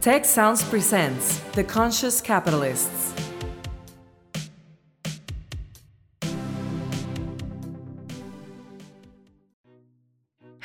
Tec Sounds presents The Conscious Capitalists.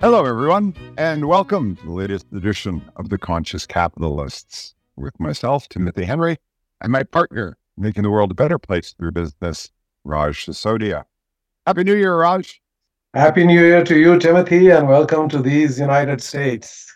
Hello, everyone, and welcome to the latest edition of The Conscious Capitalists with myself, Timothy Henry, and my partner, making the world a better place through business, Raj Sisodia. Happy New Year, Raj. Happy New Year to you, Timothy, and welcome to these United States.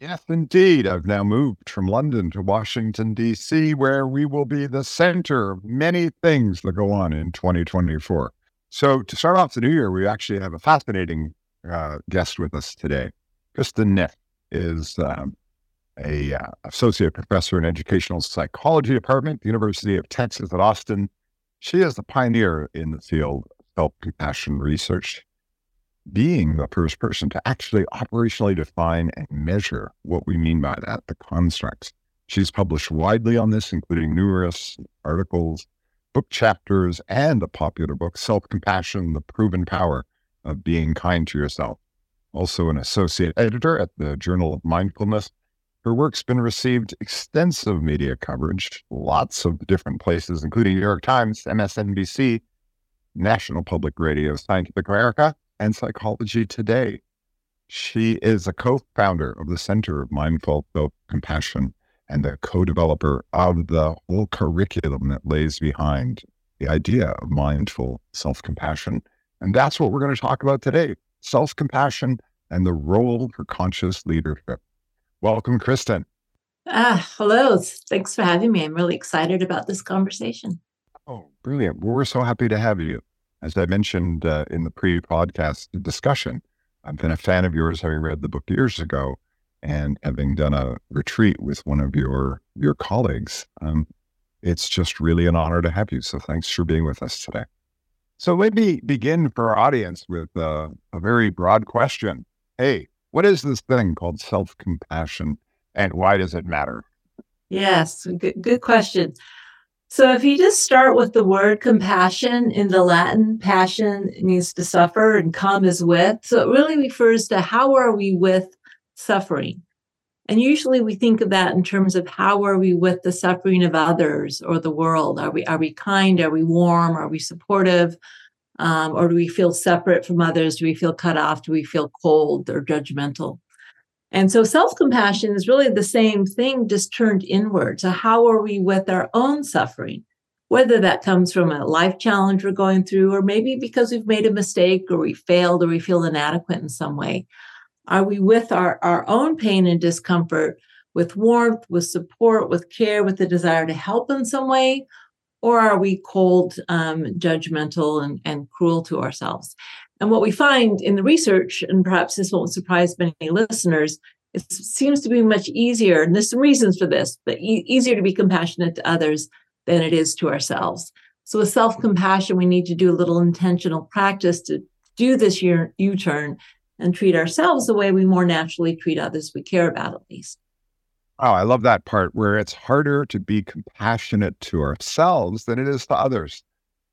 Yes, indeed. I've now moved from London to Washington, D.C., where we will be the center of many things that go on in 2024. So, to start off the new year, we actually have a fascinating uh, guest with us today. Kristin Neff is um, a uh, associate professor in educational psychology department, the University of Texas at Austin. She is a pioneer in the field of self-compassion research, being the first person to actually operationally define and measure what we mean by that, the constructs. She's published widely on this, including numerous articles, book chapters, and a popular book, Self Compassion The Proven Power of being kind to yourself. Also, an associate editor at the Journal of Mindfulness. Her work's been received extensive media coverage, lots of different places, including New York Times, MSNBC, National Public Radio, Scientific America, and Psychology Today. She is a co founder of the Center of Mindful Self Compassion and the co developer of the whole curriculum that lays behind the idea of mindful self compassion. And that's what we're going to talk about today self compassion and the role for conscious leadership. Welcome, Kristin. Ah, hello. Thanks for having me. I'm really excited about this conversation. Oh, brilliant. Well, we're so happy to have you. As I mentioned uh, in the pre podcast discussion, I've been a fan of yours, having read the book years ago and having done a retreat with one of your your colleagues. Um, it's just really an honor to have you. So thanks for being with us today. So let me begin for our audience with uh, a very broad question. Hey, what is this thing called self compassion and why does it matter? Yes, good, good question. So if you just start with the word compassion in the Latin, passion means to suffer and come is with. So it really refers to how are we with suffering? And usually we think of that in terms of how are we with the suffering of others or the world? Are we are we kind? Are we warm? Are we supportive? Um, or do we feel separate from others? Do we feel cut off? Do we feel cold or judgmental? And so self compassion is really the same thing, just turned inward. So, how are we with our own suffering? Whether that comes from a life challenge we're going through, or maybe because we've made a mistake or we failed or we feel inadequate in some way. Are we with our, our own pain and discomfort with warmth, with support, with care, with the desire to help in some way? Or are we cold, um, judgmental, and, and cruel to ourselves? And what we find in the research, and perhaps this won't surprise many listeners, it seems to be much easier, and there's some reasons for this, but e- easier to be compassionate to others than it is to ourselves. So, with self compassion, we need to do a little intentional practice to do this U turn and treat ourselves the way we more naturally treat others we care about, at least. Oh, I love that part where it's harder to be compassionate to ourselves than it is to others.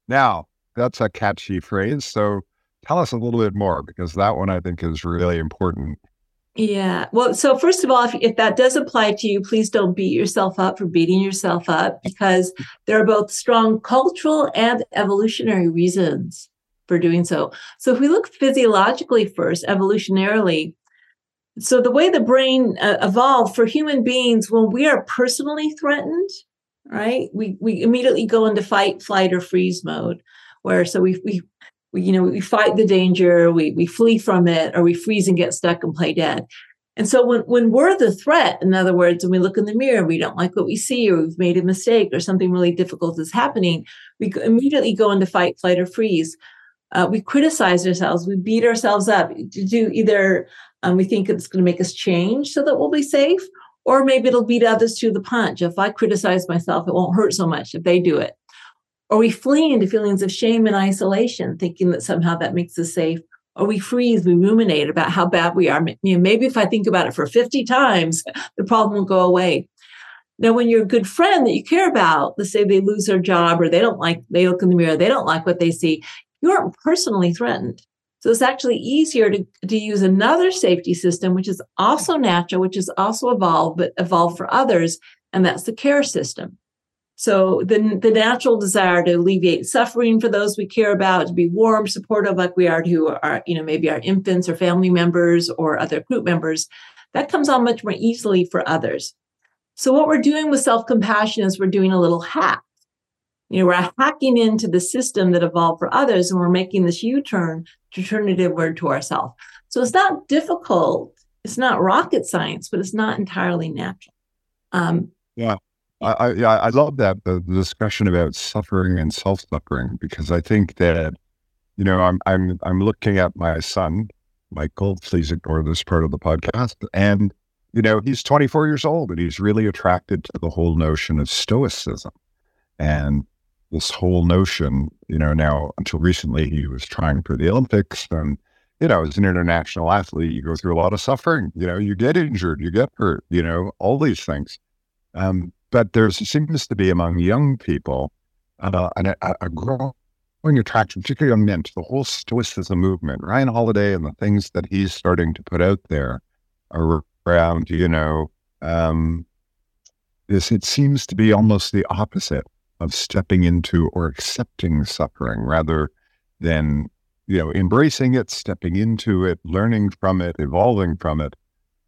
Now, that's a catchy phrase. So tell us a little bit more because that one I think is really important. Yeah. Well, so first of all, if, if that does apply to you, please don't beat yourself up for beating yourself up because there are both strong cultural and evolutionary reasons for doing so. So if we look physiologically first, evolutionarily, so the way the brain uh, evolved for human beings, when we are personally threatened, right, we we immediately go into fight, flight, or freeze mode, where so we we, we you know we fight the danger, we we flee from it, or we freeze and get stuck and play dead. And so when, when we're the threat, in other words, when we look in the mirror, we don't like what we see, or we've made a mistake, or something really difficult is happening, we immediately go into fight, flight, or freeze uh, we criticize ourselves, we beat ourselves up to do either um, we think it's going to make us change so that we'll be safe, Or maybe it'll beat others to the punch. If I criticize myself, it won't hurt so much if they do it. Or we flee into feelings of shame and isolation, thinking that somehow that makes us safe. Or we freeze, we ruminate about how bad we are. You know, maybe if I think about it for 50 times, the problem will go away. Now, when you're a good friend that you care about, let's say they lose their job or they don't like, they look in the mirror, they don't like what they see, you aren't personally threatened. So it's actually easier to, to use another safety system, which is also natural, which is also evolved, but evolved for others, and that's the care system. So the, the natural desire to alleviate suffering for those we care about, to be warm, supportive, like we are to our, you know, maybe our infants or family members or other group members, that comes on much more easily for others. So what we're doing with self-compassion is we're doing a little hack. You know, we're hacking into the system that evolved for others, and we're making this U-turn to turn it inward to ourselves. So it's not difficult. It's not rocket science, but it's not entirely natural. Um, yeah. I, I, I love that the, the discussion about suffering and self-suffering because I think that you know I'm I'm I'm looking at my son Michael. Please ignore this part of the podcast, and you know, he's 24 years old and he's really attracted to the whole notion of stoicism. And this whole notion, you know, now until recently he was trying for the Olympics and, you know, as an international athlete, you go through a lot of suffering. You know, you get injured, you get hurt, you know, all these things. Um, but there seems to be among young people uh, a, a growing attraction, particularly young men, to the whole stoicism movement. Ryan Holiday and the things that he's starting to put out there around, you know, um, this it seems to be almost the opposite of stepping into or accepting suffering rather than you know embracing it stepping into it learning from it evolving from it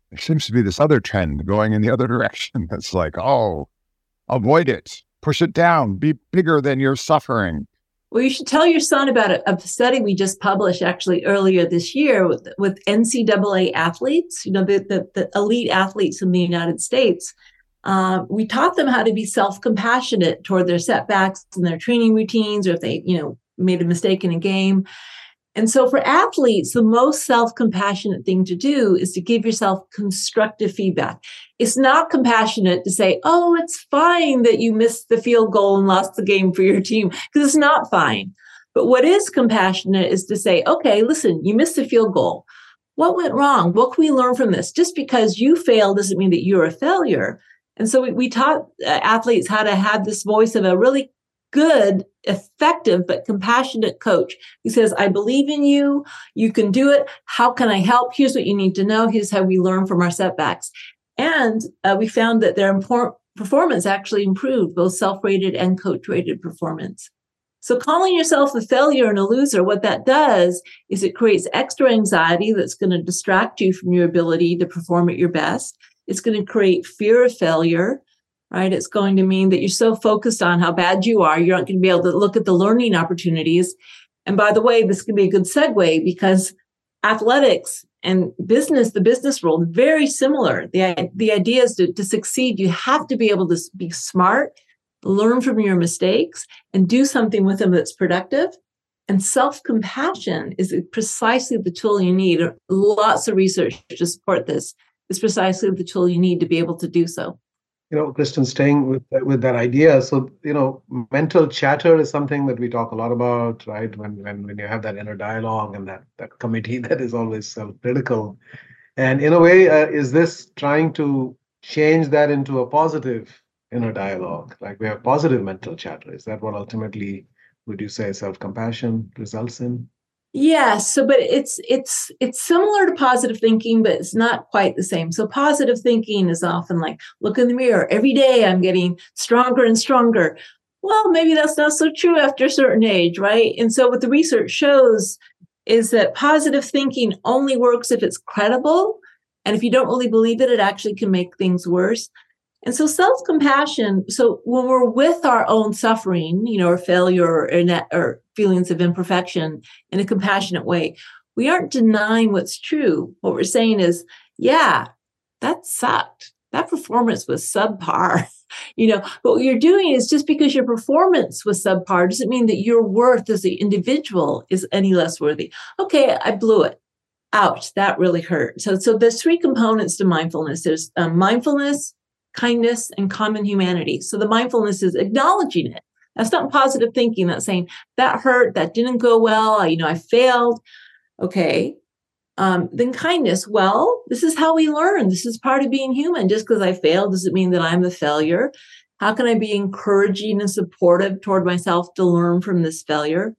there seems to be this other trend going in the other direction that's like oh avoid it push it down be bigger than your suffering well, you should tell your son about a, a, study we just published actually earlier this year with, with NCAA athletes, you know, the, the, the elite athletes in the United States. Uh, we taught them how to be self compassionate toward their setbacks and their training routines, or if they, you know, made a mistake in a game. And so for athletes, the most self compassionate thing to do is to give yourself constructive feedback. It's not compassionate to say, oh, it's fine that you missed the field goal and lost the game for your team, because it's not fine. But what is compassionate is to say, okay, listen, you missed the field goal. What went wrong? What can we learn from this? Just because you failed doesn't mean that you're a failure. And so we, we taught uh, athletes how to have this voice of a really good, effective, but compassionate coach who says, I believe in you. You can do it. How can I help? Here's what you need to know. Here's how we learn from our setbacks. And uh, we found that their performance actually improved, both self rated and coach rated performance. So, calling yourself a failure and a loser, what that does is it creates extra anxiety that's going to distract you from your ability to perform at your best. It's going to create fear of failure right? It's going to mean that you're so focused on how bad you are, you're not going to be able to look at the learning opportunities. And by the way, this can be a good segue because athletics and business, the business world, very similar. The, the idea is to, to succeed, you have to be able to be smart, learn from your mistakes, and do something with them that's productive. And self compassion is precisely the tool you need. Lots of research to support this. Is precisely the tool you need to be able to do so you know, Kristin, staying with with that idea. So, you know, mental chatter is something that we talk a lot about, right? When when when you have that inner dialogue and that that committee that is always self-critical, and in a way, uh, is this trying to change that into a positive inner dialogue? Like we have positive mental chatter. Is that what ultimately would you say self-compassion results in? Yes, so but it's it's it's similar to positive thinking, but it's not quite the same. So positive thinking is often like, look in the mirror every day. I'm getting stronger and stronger. Well, maybe that's not so true after a certain age, right? And so what the research shows is that positive thinking only works if it's credible, and if you don't really believe it, it actually can make things worse. And so self compassion, so when we're with our own suffering, you know, or failure or, or feelings of imperfection in a compassionate way, we aren't denying what's true. What we're saying is, yeah, that sucked. That performance was subpar. you know, but what you're doing is just because your performance was subpar doesn't mean that your worth as an individual is any less worthy. Okay, I blew it. Ouch, that really hurt. So, so there's three components to mindfulness. There's um, mindfulness, kindness, and common humanity. So the mindfulness is acknowledging it. That's not positive thinking. That's saying that hurt, that didn't go well. You know, I failed. Okay. Um, then kindness. Well, this is how we learn. This is part of being human. Just because I failed doesn't mean that I'm a failure. How can I be encouraging and supportive toward myself to learn from this failure?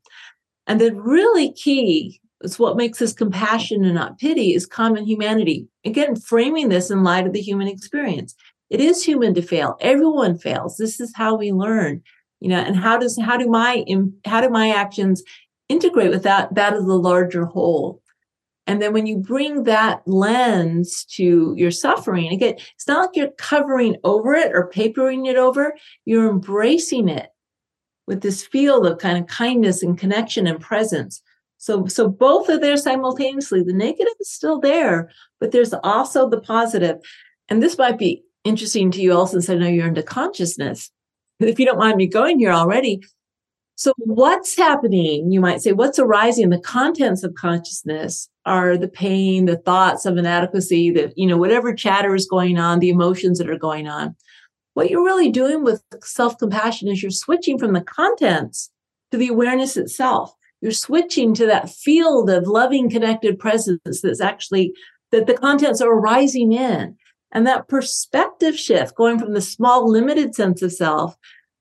And then, really key is what makes us compassion and not pity is common humanity. Again, framing this in light of the human experience. It is human to fail. Everyone fails. This is how we learn. You know, and how does how do my how do my actions integrate with that that of the larger whole? And then when you bring that lens to your suffering, again, it's not like you're covering over it or papering it over, you're embracing it with this field of kind of kindness and connection and presence. So, so both are there simultaneously. The negative is still there, but there's also the positive. And this might be interesting to you all since I know you're into consciousness. If you don't mind me going here already, so, what's happening? You might say, what's arising? The contents of consciousness are the pain, the thoughts of inadequacy, the, you know, whatever chatter is going on, the emotions that are going on. What you're really doing with self compassion is you're switching from the contents to the awareness itself. You're switching to that field of loving, connected presence that's actually that the contents are arising in. And that perspective shift, going from the small, limited sense of self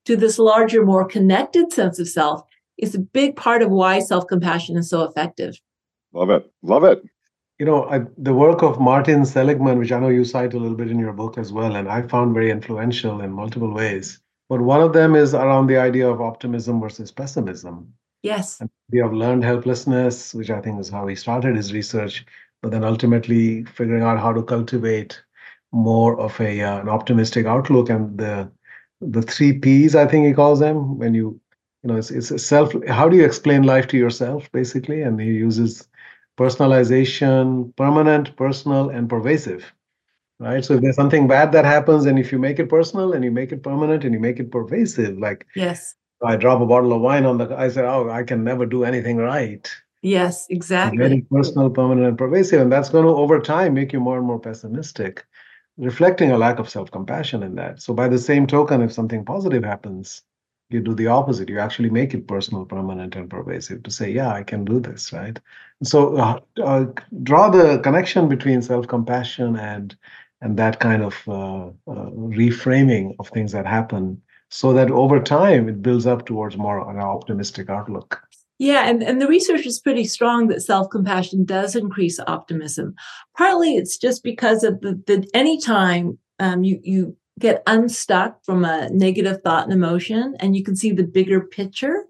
to this larger, more connected sense of self is a big part of why self compassion is so effective. Love it. Love it. You know, I, the work of Martin Seligman, which I know you cite a little bit in your book as well, and I found very influential in multiple ways. But one of them is around the idea of optimism versus pessimism. Yes. And we have learned helplessness, which I think is how he started his research, but then ultimately figuring out how to cultivate more of a uh, an optimistic outlook and the the three P's, I think he calls them, when you, you know, it's, it's a self, how do you explain life to yourself, basically? And he uses personalization, permanent, personal, and pervasive, right? So if there's something bad that happens, and if you make it personal and you make it permanent and you make it pervasive, like, yes, I drop a bottle of wine on the, I said oh, I can never do anything right. Yes, exactly. Very personal, permanent, and pervasive. And that's going to, over time, make you more and more pessimistic reflecting a lack of self compassion in that. So, by the same token, if something positive happens, you do the opposite. You actually make it personal, permanent, and pervasive to say, yeah, I can do this, right? So, uh, uh, draw the connection between self compassion and and that kind of uh, uh, reframing of things that happen so that over time it builds up towards more an optimistic outlook yeah, and, and the research is pretty strong that self compassion does increase optimism. Partly it's just because of the, the anytime um, you you get unstuck from a negative thought and emotion, and you can see the bigger picture.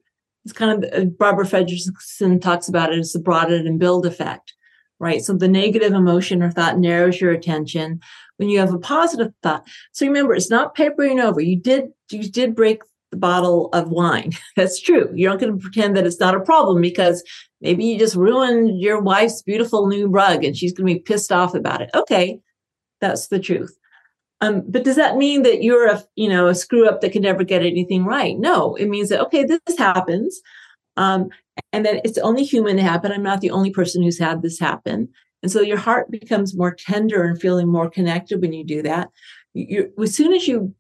It's kind of uh, Barbara Fredrickson talks about it as the broaden and build effect, right? So the negative emotion or thought narrows your attention when you have a positive thought. So remember, it's not papering over. You did you did break the bottle of wine. That's true. You're not going to pretend that it's not a problem because maybe you just ruined your wife's beautiful new rug and she's going to be pissed off about it. Okay, that's the truth. Um, but does that mean that you're a you know a screw up that can never get anything right? No, it means that okay, this happens, um, and that it's only human to happen. I'm not the only person who's had this happen, and so your heart becomes more tender and feeling more connected when you do that. You, as soon as you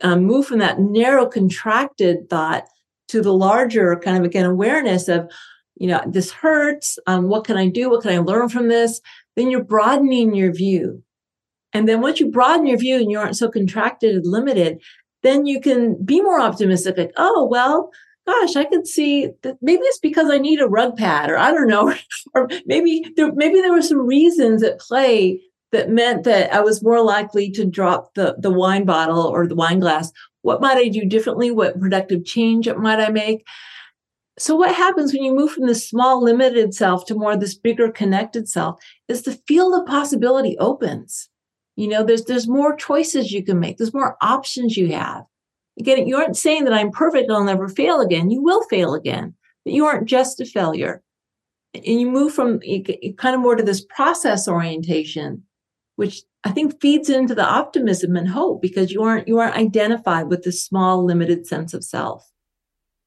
um, move from that narrow, contracted thought to the larger kind of again awareness of, you know, this hurts. Um, what can I do? What can I learn from this? Then you're broadening your view. And then once you broaden your view and you aren't so contracted and limited, then you can be more optimistic. Like, oh, well, gosh, I could see that maybe it's because I need a rug pad, or I don't know, or maybe there maybe there were some reasons at play that meant that I was more likely to drop the, the wine bottle or the wine glass. What might I do differently? What productive change might I make? So, what happens when you move from this small, limited self to more this bigger, connected self is the field of possibility opens. You know, there's there's more choices you can make. There's more options you have. Again, you aren't saying that I'm perfect. I'll never fail again. You will fail again. But you aren't just a failure. And you move from kind of more to this process orientation which I think feeds into the optimism and hope because you aren't you aren't identified with this small limited sense of self.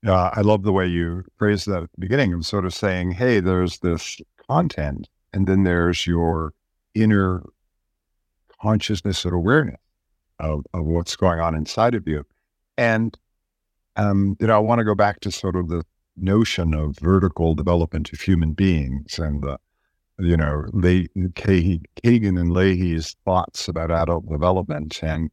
Yeah, I love the way you phrased that at the beginning of sort of saying, hey, there's this content, and then there's your inner consciousness and awareness. of, of what's going on inside of you. And, um, you know, I want to go back to sort of the notion of vertical development of human beings and the, you know, Kegan and Lahey's thoughts about adult development. And,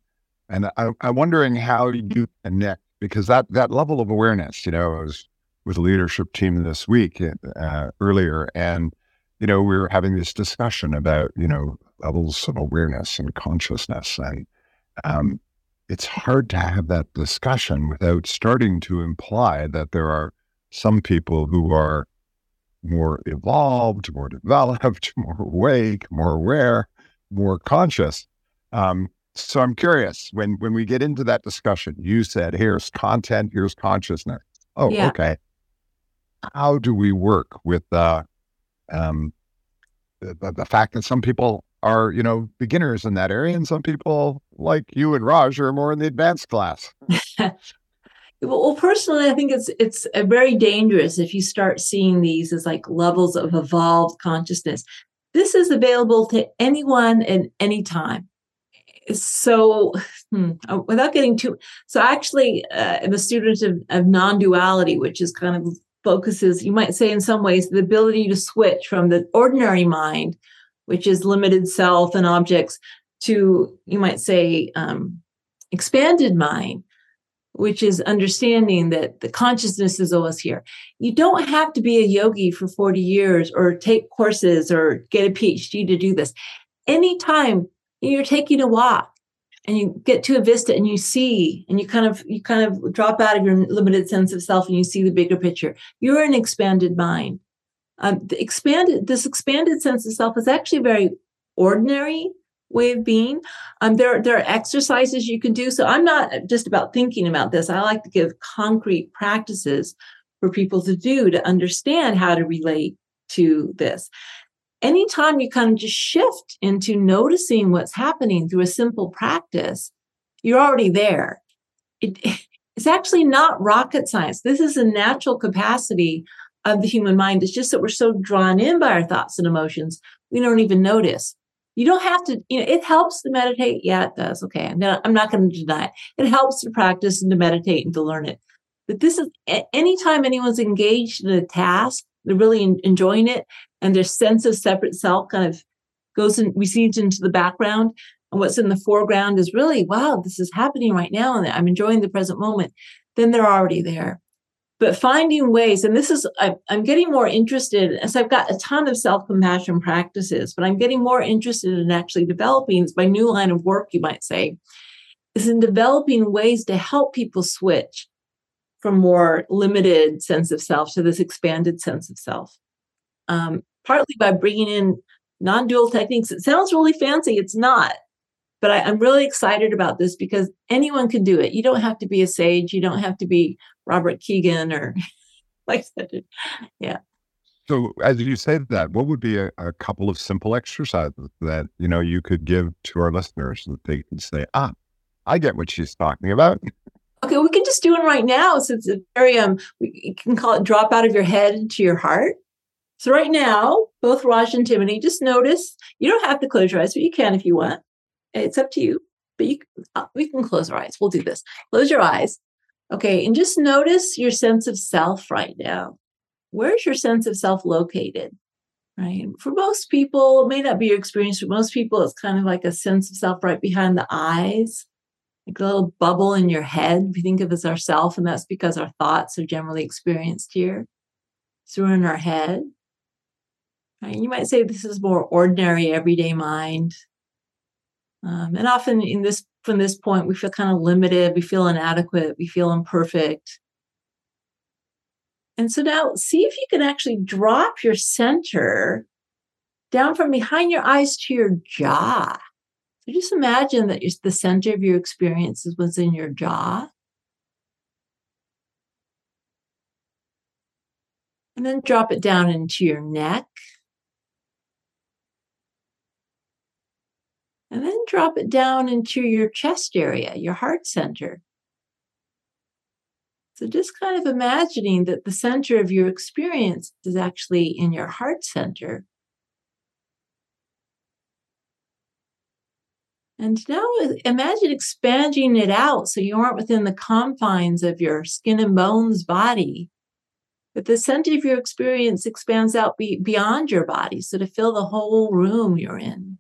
and I, I'm wondering how you connect because that, that level of awareness, you know, I was with a leadership team this week uh, earlier, and you know, we were having this discussion about, you know, levels of awareness and consciousness. And um, it's hard to have that discussion without starting to imply that there are some people who are more evolved, more developed, more awake, more aware, more conscious. Um, so I'm curious when when we get into that discussion, you said here's content, here's consciousness. Oh, yeah. okay. How do we work with uh, um, the, the fact that some people are, you know, beginners in that area, and some people like you and Raj are more in the advanced class. well, personally, I think it's it's very dangerous if you start seeing these as like levels of evolved consciousness. This is available to anyone at any time. So, hmm, uh, without getting too, so actually, uh, I'm a student of, of non-duality, which is kind of focuses, you might say, in some ways, the ability to switch from the ordinary mind, which is limited self and objects, to, you might say, um, expanded mind, which is understanding that the consciousness is always here. You don't have to be a yogi for 40 years or take courses or get a PhD to do this. Anytime you're taking a walk, and you get to a vista and you see and you kind of you kind of drop out of your limited sense of self and you see the bigger picture you're an expanded mind um, the expanded this expanded sense of self is actually very ordinary way of being um, there, there are exercises you can do so i'm not just about thinking about this i like to give concrete practices for people to do to understand how to relate to this anytime you kind of just shift into noticing what's happening through a simple practice, you're already there. It, it's actually not rocket science. This is a natural capacity of the human mind. It's just that we're so drawn in by our thoughts and emotions, we don't even notice. You don't have to, you know, it helps to meditate. Yeah, it does. Okay. I'm not, I'm not going to deny it. It helps to practice and to meditate and to learn it. But this is anytime anyone's engaged in a task, they're really enjoying it and their sense of separate self kind of goes and recedes into the background and what's in the foreground is really wow this is happening right now and i'm enjoying the present moment then they're already there but finding ways and this is I, i'm getting more interested as i've got a ton of self-compassion practices but i'm getting more interested in actually developing my new line of work you might say is in developing ways to help people switch from more limited sense of self to this expanded sense of self um, partly by bringing in non-dual techniques. It sounds really fancy. It's not. But I, I'm really excited about this because anyone can do it. You don't have to be a sage. You don't have to be Robert Kegan or like that. Yeah. So as you say that, what would be a, a, couple of simple exercises that you know you could give to our listeners that they can say, ah, I get what she's talking about. Okay, we can just do it right now. So it's a very um we can call it drop out of your head into your heart. So right now, both Raj and Timothy, just notice you don't have to close your eyes, but you can if you want. It's up to you. But you, uh, we can close our eyes. We'll do this. Close your eyes. Okay, and just notice your sense of self right now. Where's your sense of self located? Right. For most people, it may not be your experience. For most people, it's kind of like a sense of self right behind the eyes, like a little bubble in your head. We think of as ourself, and that's because our thoughts are generally experienced here. So we're in our head. Right? You might say this is more ordinary, everyday mind. Um, and often in this from this point, we feel kind of limited, we feel inadequate, we feel imperfect. And so now see if you can actually drop your center down from behind your eyes to your jaw. So just imagine that the center of your experiences was in your jaw. And then drop it down into your neck. And then drop it down into your chest area, your heart center. So just kind of imagining that the center of your experience is actually in your heart center. And now imagine expanding it out so you aren't within the confines of your skin and bones body. But the center of your experience expands out be, beyond your body, so to fill the whole room you're in.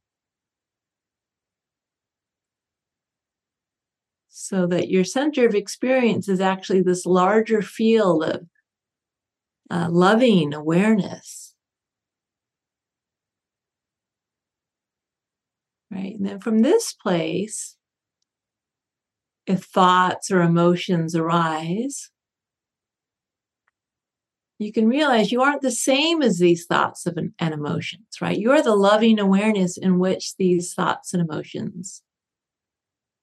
So that your center of experience is actually this larger field of uh, loving awareness. Right. And then from this place, if thoughts or emotions arise, you can realize you aren't the same as these thoughts and emotions, right? You're the loving awareness in which these thoughts and emotions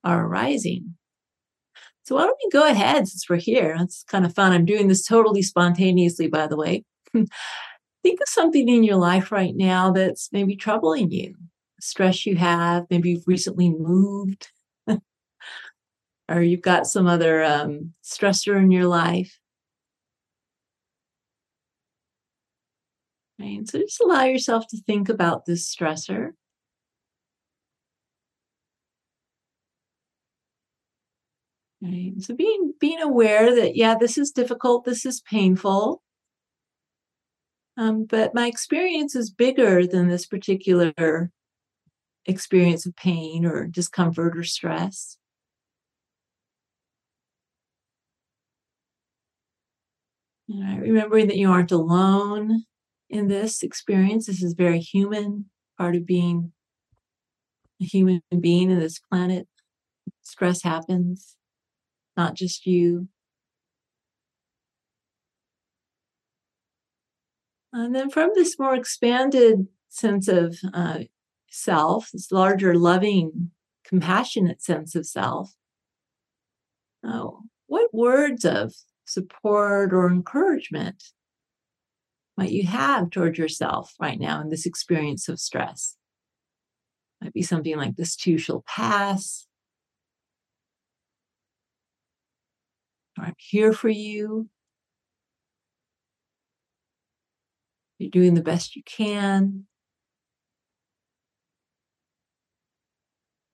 are arising. So why don't we go ahead since we're here? It's kind of fun. I'm doing this totally spontaneously, by the way. Think of something in your life right now that's maybe troubling you, stress you have. Maybe you've recently moved, or you've got some other um, stressor in your life. Right. So just allow yourself to think about this stressor. Right. So being being aware that yeah, this is difficult, this is painful. Um, but my experience is bigger than this particular experience of pain or discomfort or stress. Remembering that you aren't alone in this experience. This is very human, part of being a human being in this planet. Stress happens, not just you. And then from this more expanded sense of uh, self, this larger, loving, compassionate sense of self, oh, what words of support or encouragement might you have toward yourself right now in this experience of stress? Might be something like this too shall pass. I'm here for you. You're doing the best you can.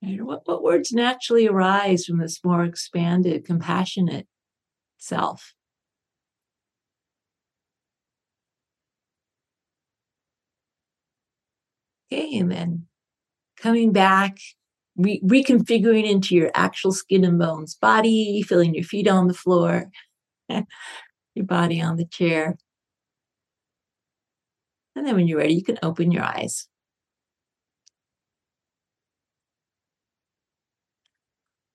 And what, what words naturally arise from this more expanded, compassionate self? Okay, and then coming back, re- reconfiguring into your actual skin and bones body, feeling your feet on the floor, your body on the chair. And then when you're ready, you can open your eyes.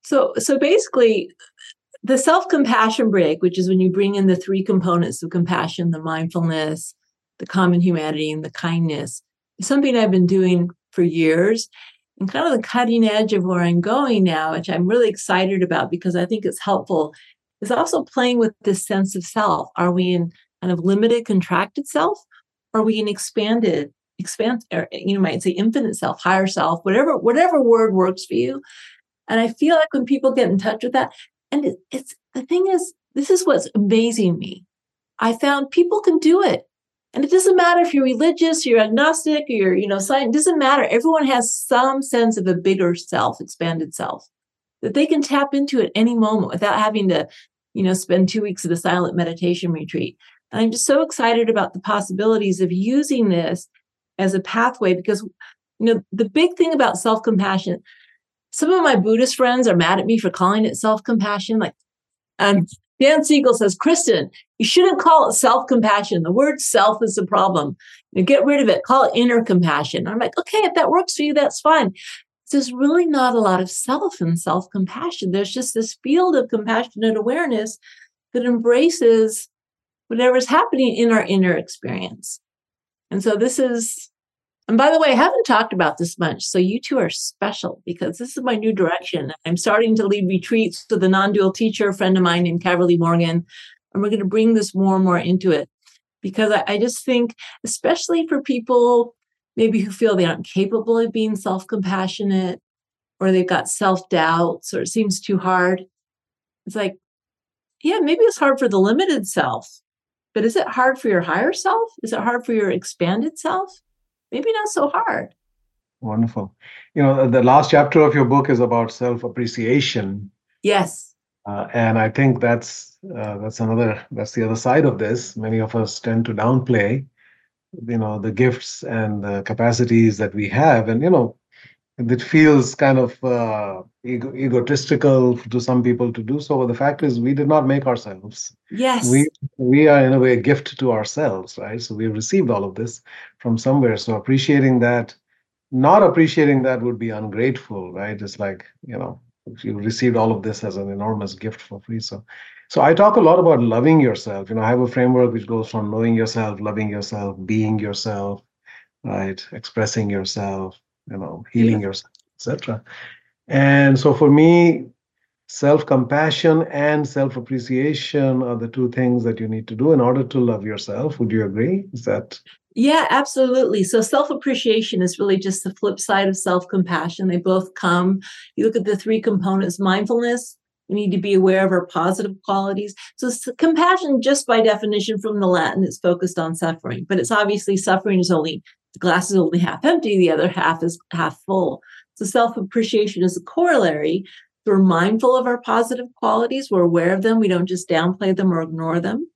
So, so basically, the self compassion break, which is when you bring in the three components of compassion the mindfulness, the common humanity, and the kindness is something I've been doing for years and kind of the cutting edge of where I'm going now, which I'm really excited about because I think it's helpful, is also playing with this sense of self. Are we in kind of limited, contracted self? Or are we in expanded, expand, or you might say infinite self, higher self, whatever, whatever word works for you. And I feel like when people get in touch with that, and it, it's the thing is, this is what's amazing me. I found people can do it. And it doesn't matter if you're religious, you're agnostic, you're, you know, science, it doesn't matter. Everyone has some sense of a bigger self, expanded self that they can tap into at any moment without having to, you know, spend two weeks at a silent meditation retreat. And I'm just so excited about the possibilities of using this as a pathway because, you know, the big thing about self compassion, some of my Buddhist friends are mad at me for calling it self compassion. Like, um, Dan Siegel says, Kristin, you shouldn't call it self compassion. The word self is the problem. You get rid of it. Call it inner compassion. I'm like, okay, if that works for you, that's fine. There's really not a lot of self and self compassion. There's just this field of compassionate awareness that embraces whatever's happening in our inner experience. And so this is and by the way, I haven't talked about this much. So you two are special because this is my new direction. I'm starting to lead retreats to the non dual teacher, a friend of mine named Caverly Morgan. And we're going to bring this more and more into it because I, I just think, especially for people maybe who feel they aren't capable of being self compassionate or they've got self doubts or it seems too hard. It's like, yeah, maybe it's hard for the limited self, but is it hard for your higher self? Is it hard for your expanded self? Maybe not so hard. Wonderful. You know, the last chapter of your book is about self appreciation. Yes. Uh, and I think that's uh, that's another that's the other side of this. Many of us tend to downplay, you know, the gifts and the capacities that we have, and you know, it feels kind of uh, ego- egotistical to some people to do so. But the fact is, we did not make ourselves. Yes. We we are in a way a gift to ourselves, right? So we've received all of this from somewhere. So appreciating that, not appreciating that would be ungrateful, right? It's like you know you received all of this as an enormous gift for free. So so I talk a lot about loving yourself. You know, I have a framework which goes from knowing yourself, loving yourself, being yourself, right, expressing yourself you know, healing yeah. yourself, etc. And so for me, self-compassion and self-appreciation are the two things that you need to do in order to love yourself. Would you agree? Is that yeah, absolutely. So self appreciation is really just the flip side of self compassion. They both come. You look at the three components mindfulness, we need to be aware of our positive qualities. So compassion, just by definition from the Latin, is focused on suffering, but it's obviously suffering is only the glass is only half empty, the other half is half full. So self appreciation is a corollary. We're mindful of our positive qualities, we're aware of them, we don't just downplay them or ignore them.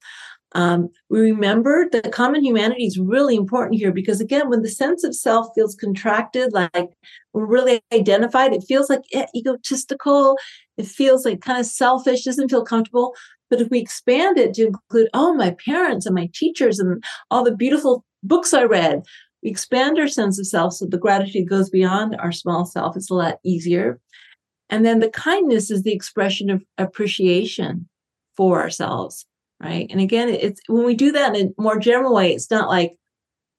Um, we remember that common humanity is really important here because, again, when the sense of self feels contracted, like we're really identified, it feels like egotistical, it feels like kind of selfish, doesn't feel comfortable. But if we expand it to include, oh, my parents and my teachers and all the beautiful books I read, we expand our sense of self so the gratitude goes beyond our small self. It's a lot easier. And then the kindness is the expression of appreciation for ourselves, right? And again, it's when we do that in a more general way, it's not like,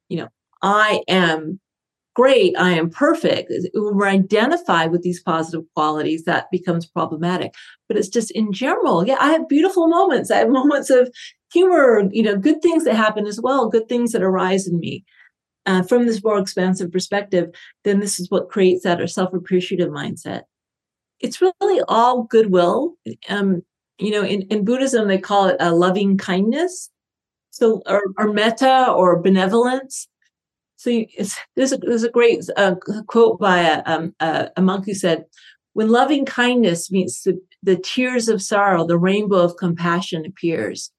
you know, I am great, I am perfect. When we're identified with these positive qualities, that becomes problematic. But it's just in general, yeah, I have beautiful moments. I have moments of humor, you know, good things that happen as well, good things that arise in me uh, from this more expansive perspective, then this is what creates that or self appreciative mindset. It's really all goodwill. Um, you know, in, in Buddhism, they call it a loving kindness. So, or, or metta or benevolence. So, it's, there's, a, there's a great uh, quote by a, um, a, a monk who said, When loving kindness meets the, the tears of sorrow, the rainbow of compassion appears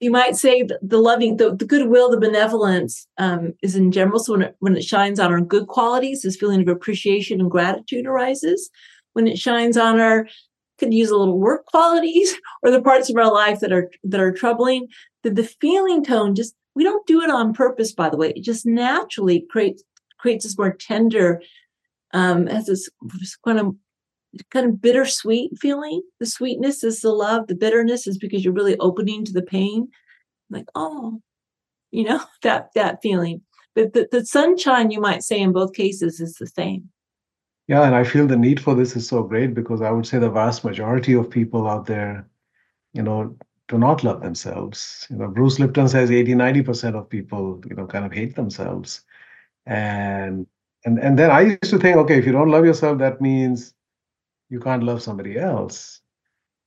you might say the loving, the, the goodwill, the benevolence um, is in general. So when it, when it shines on our good qualities, this feeling of appreciation and gratitude arises. When it shines on our, could use a little work qualities or the parts of our life that are that are troubling, that the feeling tone just we don't do it on purpose. By the way, it just naturally creates creates this more tender, um, this, this kind of kind of bittersweet feeling. The sweetness is the love, the bitterness is because you're really opening to the pain. Like, oh, you know, that that feeling. But the, the sunshine, you might say, in both cases is the same. Yeah, and I feel the need for this is so great because I would say the vast majority of people out there, you know, do not love themselves. You know, Bruce Lipton says 80, 90% of people, you know, kind of hate themselves. And and and then I used to think, okay, if you don't love yourself, that means you can't love somebody else.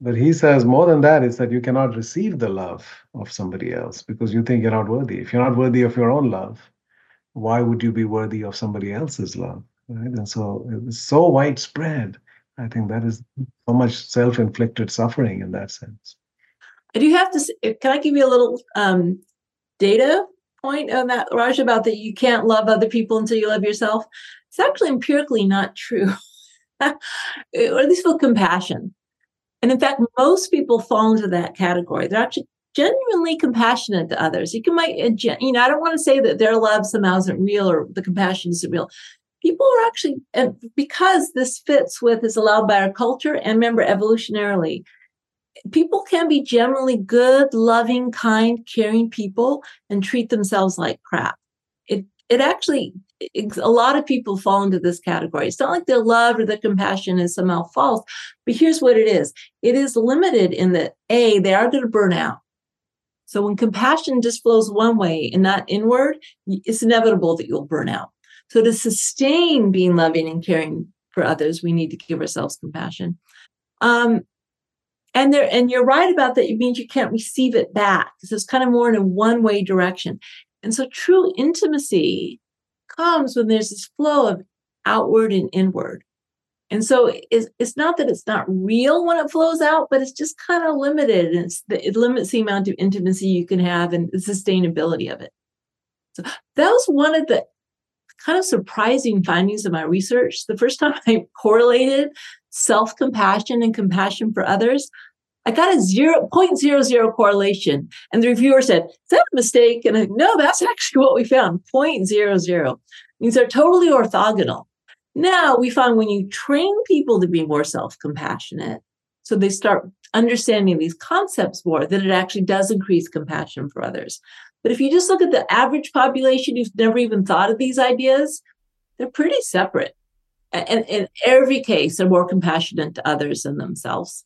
But he says more than that is that you cannot receive the love of somebody else because you think you're not worthy. If you're not worthy of your own love, why would you be worthy of somebody else's love? Right? And so it's so widespread. I think that is so much self-inflicted suffering in that sense. I do have to. Eh, can I give you a little um, data point on that, Raj, about that you can't love other people until you love yourself? It's actually empirically not true. Eh, or at least feel compassion. And in fact, most people fall into that category. They're actually genuinely compassionate to others. You can might, eh, you know, I don't want to say that their love somehow isn't real or the compassion isn't real. People are actually, and because this fits with is allowed by our culture and remember evolutionarily, people can be generally good, loving, kind, caring people and treat themselves like crap. It it actually a lot of people fall into this category. It's not like their love or their compassion is somehow false, but here's what it is it is limited in that A, they are going to burn out. So when compassion just flows one way and not inward, it's inevitable that you'll burn out. So to sustain being loving and caring for others, we need to give ourselves compassion. Um, and there, and you're right about that. It means you can't receive it back because it's kind of more in a one-way direction. And so true intimacy comes when there's this flow of outward and inward. And so it's, it's not that it's not real when it flows out, but it's just kind of limited. And the, it limits the amount of intimacy you can have and the sustainability of it. So that was one of the kind of surprising findings of my research. The first time I correlated self compassion and compassion for others, I got a zero point zero zero correlation. And the reviewer said, Is that a mistake? And I no, that's actually what we found point zero zero means they're totally orthogonal. Now we find when you train people to be more self compassionate, so they start understanding these concepts more, that it actually does increase compassion for others. But if you just look at the average population who's never even thought of these ideas, they're pretty separate. And in every case, they're more compassionate to others than themselves.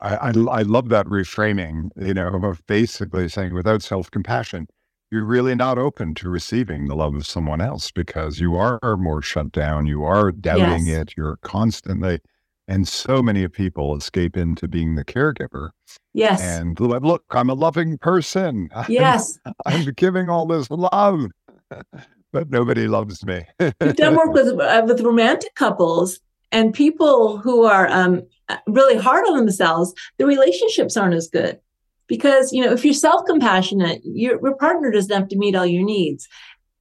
I, I, I love that reframing, you know, of basically saying without self compassion, you're really not open to receiving the love of someone else because you are more shut down. You are doubting yes. it. You're constantly, and so many people escape into being the caregiver. Yes. And look, I'm a loving person. Yes. I'm, I'm giving all this love, but nobody loves me. We've done work with uh, with romantic couples and people who are um, really hard on themselves. The relationships aren't as good because you know if you're self-compassionate your, your partner doesn't have to meet all your needs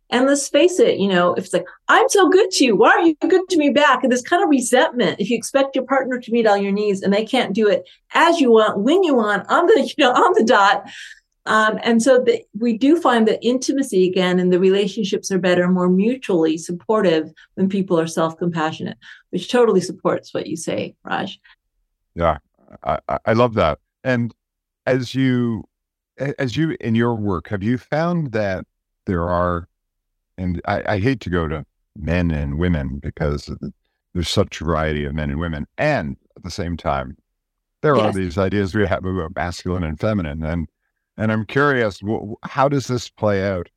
and let's face it you know if it's like i'm so good to you. Why are you good to me back? And this kind of resentment if you expect your partner to meet all your needs and they can't do it as you want when you want on the you know on the dot. Um, and so the, we do find that intimacy again and the relationships are better more mutually supportive when people are self-compassionate which totally supports what you say raj. Yeah i, I love that. And as you as you in your work have you found that there are and I, I, hate to go to men and women because there's such a variety of men and women and at the same time there yes. are these ideas we have about masculine and feminine and and i'm curious how does this play out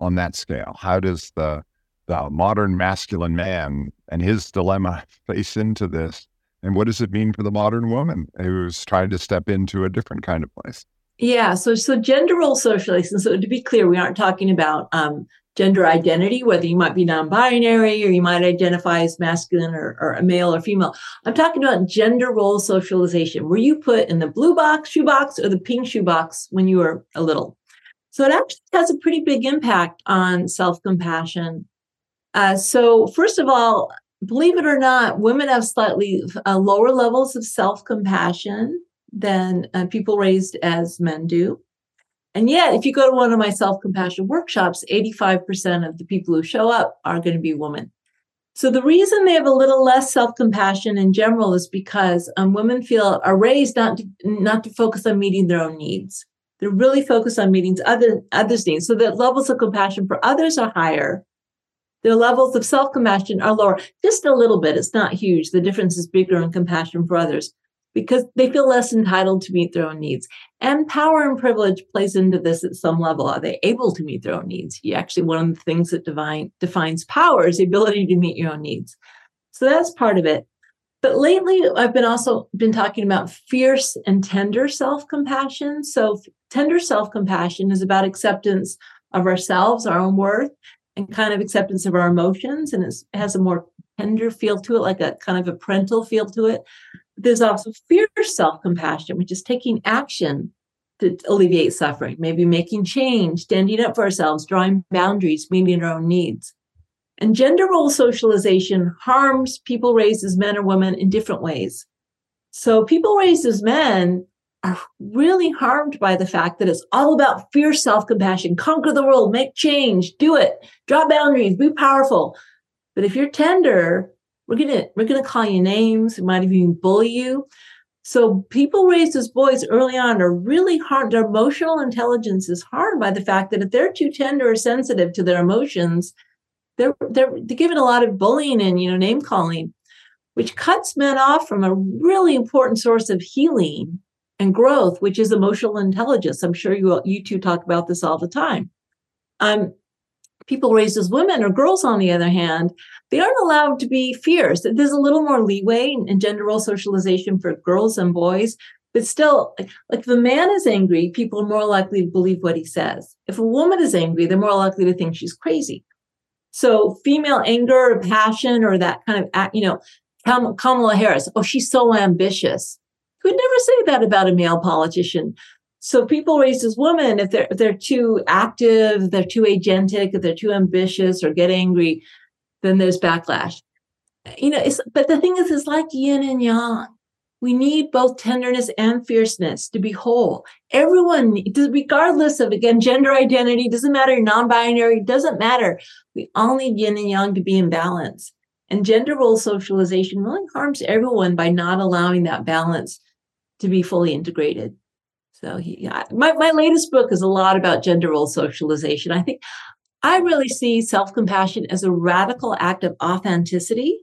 on that scale how does the the modern masculine man and his dilemma face into this and what does it mean for the modern woman who's trying to step into a different kind of place? Yeah, so so gender role socialization. So to be clear, we aren't talking about um, gender identity, whether you might be non-binary or you might identify as masculine or, or a male or female. I'm talking about gender role socialization, where you put in the blue box shoebox or the pink shoebox when you were a little. So it actually has a pretty big impact on self-compassion. Uh, so first of all, believe it or not, women have slightly uh, lower levels of self compassion than uh, people raised as men do. And yet, if you go to one of my self compassion workshops, 85% of the people who show up are going to be women. So the reason they have a little less self compassion in general is because um, women feel are raised not to, not to focus on meeting their own needs. They're really focused on meeting other others' needs. So the levels of compassion for others are higher, their levels of self compassion are lower, just a little bit. It's not huge. The difference is bigger in compassion for others because they feel less entitled to meet their own needs. And power and privilege plays into this at some level. Are they able to meet their own needs? You actually, one of the things that divine, defines power is the ability to meet your own needs. So that's part of it. But lately, I've been also been talking about fierce and tender self compassion. So tender self compassion is about acceptance of ourselves, our own worth, and kind of acceptance of our emotions and it has a more tender feel to it like a kind of a parental feel to it there's also fierce self-compassion which is taking action to alleviate suffering maybe making change standing up for ourselves drawing boundaries meeting our own needs and gender role socialization harms people raised as men or women in different ways so people raised as men are really harmed by the fact that it's all about fierce self compassion, conquer the world, make change, do it, draw boundaries, be powerful. But if you're tender, we're gonna we're gonna call you names, we might even bully you. So people raised as boys early on are really harmed. Their emotional intelligence is harmed by the fact that if they're too tender or sensitive to their emotions, they're they're, they're given a lot of bullying and you know name calling, which cuts men off from a really important source of healing and growth, which is emotional intelligence. I'm sure you you two talk about this all the time. Um, people raised as women or girls, on the other hand, they aren't allowed to be fierce. There's a little more leeway in, gender role socialization for girls and boys, but still, like, like if a man is angry, people are more likely to believe what he says. If a woman is angry, they're more likely to think she's crazy. So female anger or passion or that kind of, you know, Kamala Harris, oh, she's so ambitious. You would never say that about a male politician. So people raised as women, if they're if they're too active, they're too agentic, if they're too ambitious or get angry, then there's backlash. You know, it's but the thing is, it's like yin and yang. We need both tenderness and fierceness to be whole. Everyone, regardless of again gender identity, doesn't matter, non-binary, doesn't matter. We all need yin and yang to be in balance. And gender role socialization really harms everyone by not allowing that balance to be fully integrated. So he, my, my latest book is a lot about gender role socialization. I think I really see self-compassion as a radical act of authenticity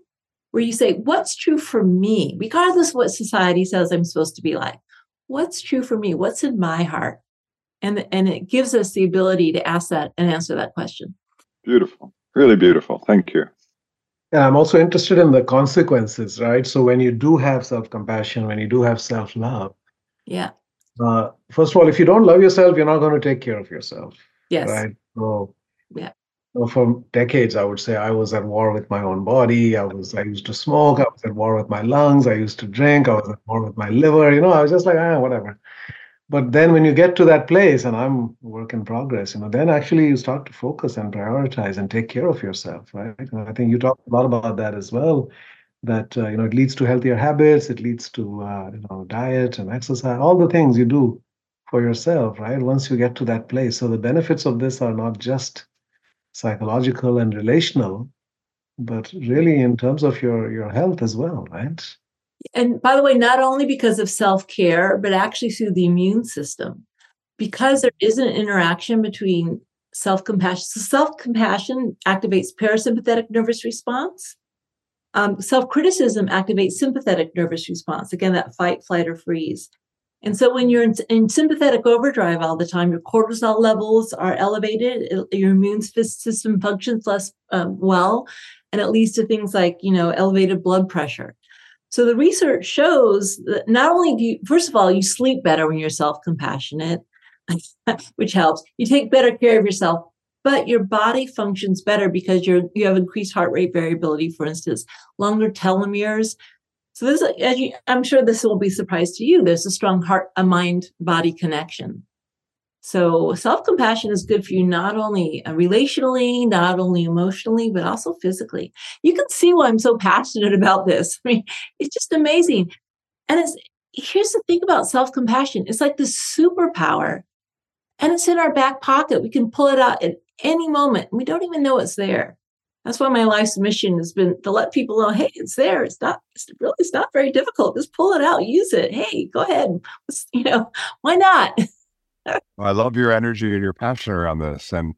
where you say, what's true for me, regardless of what society says I'm supposed to be like? What's true for me? What's in my heart? And, and it gives us the ability to ask that and answer that question. Beautiful. Really beautiful. Thank you. Yeah, I'm also interested in the consequences, right? So when you do have self-compassion, when you do have self-love, yeah. Uh, first of all, if you don't love yourself, you're not going to take care of yourself. Yes. Right. So yeah. So for decades, I would say I was at war with my own body. I was I used to smoke. I was at war with my lungs. I used to drink. I was at war with my liver. You know, I was just like ah, whatever. But then when you get to that place, and I'm work in progress, you know, then actually you start to focus and prioritize and take care of yourself, right? And I think you talked a lot about that as well. That uh, you know, it leads to healthier habits. It leads to uh, you know, diet and exercise. All the things you do for yourself, right? Once you get to that place, so the benefits of this are not just psychological and relational, but really in terms of your your health as well, right? And by the way, not only because of self care, but actually through the immune system, because there is an interaction between self compassion. So self compassion activates parasympathetic nervous response. Um, self criticism activates sympathetic nervous response. Again, that fight, flight, or freeze. And so when you're in, in, sympathetic overdrive all the time, your cortisol levels are elevated, your immune system functions less um, well, and it leads to things like, you know, elevated blood pressure. So the research shows that not only do you, first of all, you sleep better when you're self-compassionate, which helps. You take better care of yourself, but your body functions better because you're you have increased heart rate variability, for instance, longer telomeres, so this, as you, I'm sure this will be a surprise to you. There's a strong heart, a mind body connection. So self compassion is good for you not only uh, relationally, not only emotionally, but also physically. You can see why I'm so passionate about this. I mean, it's just amazing. And it's here's the thing about self compassion: it's like this superpower, and it's in our back pocket. We can pull it out at any moment. We don't even know it's there that's why my life's mission has been to let people know, hey, it's there. It's not, it's really, it's not very difficult. Just pull it out, use it. Hey, go ahead. You know, why not? I love your energy and your passion around this. And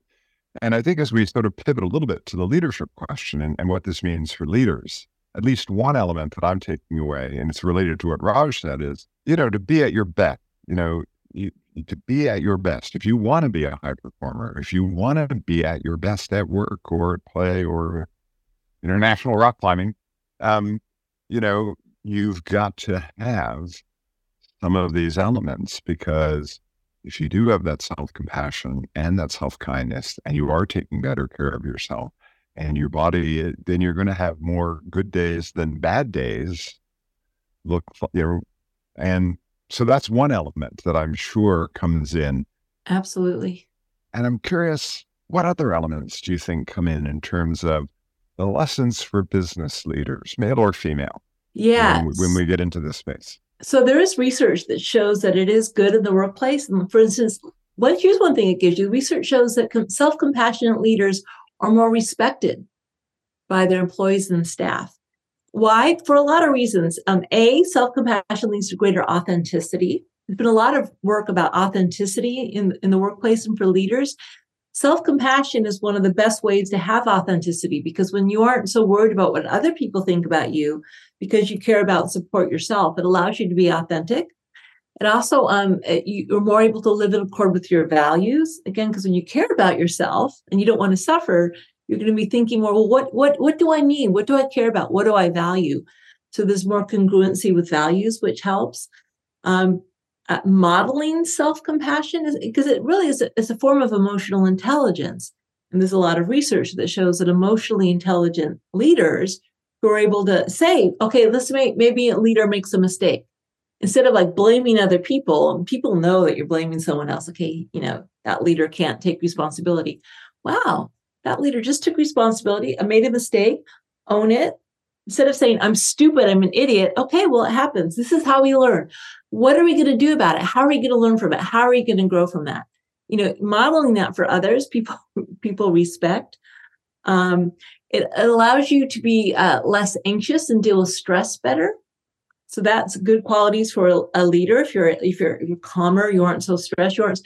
and I think as we sort of pivot a little bit to the leadership question and, and what this means for leaders, at least one element that I'm taking away, and it's related to what Raj said, is, you know, to be at your best, you know, you, to be at your best, if you want to be a high performer, if you want to be at your best at work or at play or international rock climbing, um, you know, you've got to have some of these elements because if you do have that self compassion and that self kindness, and you are taking better care of yourself and your body, eh, then you're going to have more good days than bad days. Look, you know, and so that's one element that I'm sure comes in. Absolutely. And I'm curious, what other elements do you think come in in terms of the lessons for business leaders, male or female? Yeah. When, when we get into this space. So there is research that shows that it is good in the workplace. And for instance, what here's one thing it gives you. Research shows that self-compassionate leaders are more respected by their employees and staff. Why? For a lot of reasons. Um, a, self compassion leads to greater authenticity. There's been a lot of work about authenticity in, in the workplace and for leaders. Self compassion is one of the best ways to have authenticity because when you aren't so worried about what other people think about you, because you care about support yourself, it allows you to be authentic. It also, um, you're more able to live in accord with your values. Again, because when you care about yourself and you don't want to suffer, you're going to be thinking more, well, what what what do I need? What do I care about? What do I value? So there's more congruency with values, which helps. Um, uh, modeling self-compassion is because it really is a, it's a form of emotional intelligence. And there's a lot of research that shows that emotionally intelligent leaders who are able to say, okay, let's make maybe a leader makes a mistake. Instead of like blaming other people, and people know that you're blaming someone else. Okay, you know, that leader can't take responsibility. Wow, that leader just took responsibility. I made a mistake, own it. Instead of saying, I'm stupid, I'm an idiot. Okay, well, it happens. This is how we learn. What are we going to do about it? How are we going to learn from it? How are we going to grow from that? You know, modeling that for others, people people respect. Um, it allows you to be uh, less anxious and deal with stress better. So that's good qualities for a, leader. If you're if you're, if you're calmer, you aren't so stressed. You aren't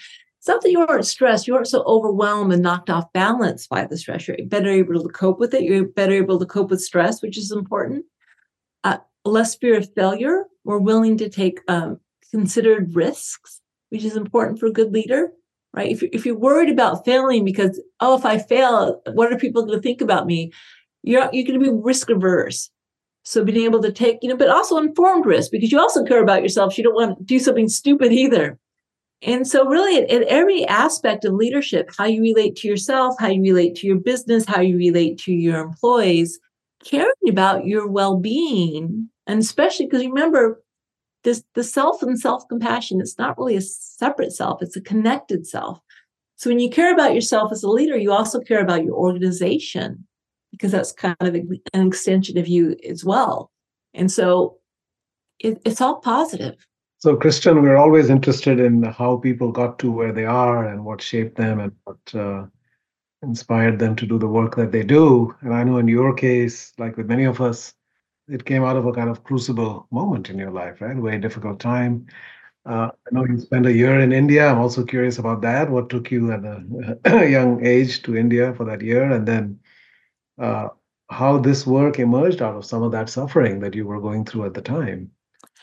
it's not that you aren't stressed, you aren't so overwhelmed and knocked off balance by the stress. You're better able to cope with it. You're better able to cope with stress, which is important. Uh, less fear of failure. We're willing to take um, considered risks, which is important for a good leader, right? If, if you're worried about failing because, oh, if I fail, what are people going to think about me? You're, you're going to be risk averse. So being able to take, you know, but also informed risk because you also care about yourself. So You don't want to do something stupid either. And so, really, at, every aspect of leadership, how you relate to yourself, how you relate to your business, how you relate to your employees, caring about your well being, and especially because remember, this the self and self compassion, it's not really a separate self, it's a connected self. So, when you care about yourself as a leader, you also care about your organization because that's kind of an extension of you as well. And so, it, it's all positive. So, Kristin, we're always interested in how people got to where they are and what shaped them and what uh, inspired them to do the work that they do. And I know in your case, like with many of us, it came out of a kind of crucible moment in your life, right? A very difficult time. Uh, I know you spent a year in India. I'm also curious about that. What took you at a young age to India for that year? And then uh, how this work emerged out of some of that suffering that you were going through at the time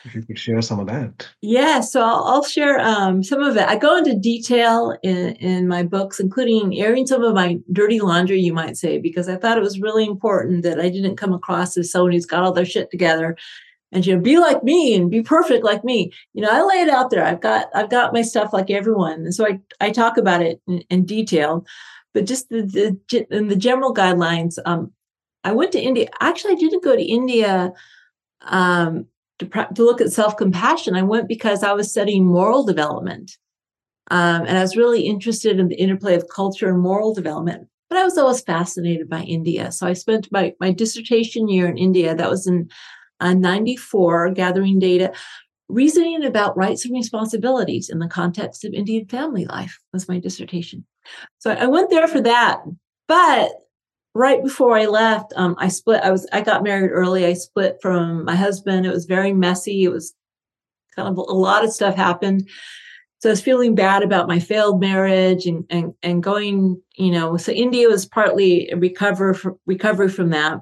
if you could share some of that. Yeah, so I'll, I'll share um, some of it. I go into detail in, in my books, including airing some of my dirty laundry, you might say, because I thought it was really important that I didn't come across as someone who's got all their shit together and you know be like me and be perfect like me you know i lay it out there i've got i've got my stuff like everyone and so i i talk about it in, in detail but just the, the in the general guidelines um i went to india actually i didn't go to india um to, to look at self compassion, I went because I was studying moral development. Um, and I was really interested in the interplay of culture and moral development. But I was always fascinated by India. So I spent my, my dissertation year in India, that was in uh, 94, gathering data, reasoning about rights and responsibilities in the context of Indian family life was my dissertation. So I went there for that. But right before I left, um, I split. I was I got married early. I split from my husband. It was very messy. It was kind of a lot of stuff happened. So I was feeling bad about my failed marriage and and and going, you know. So India was partly recover for, recovery from that.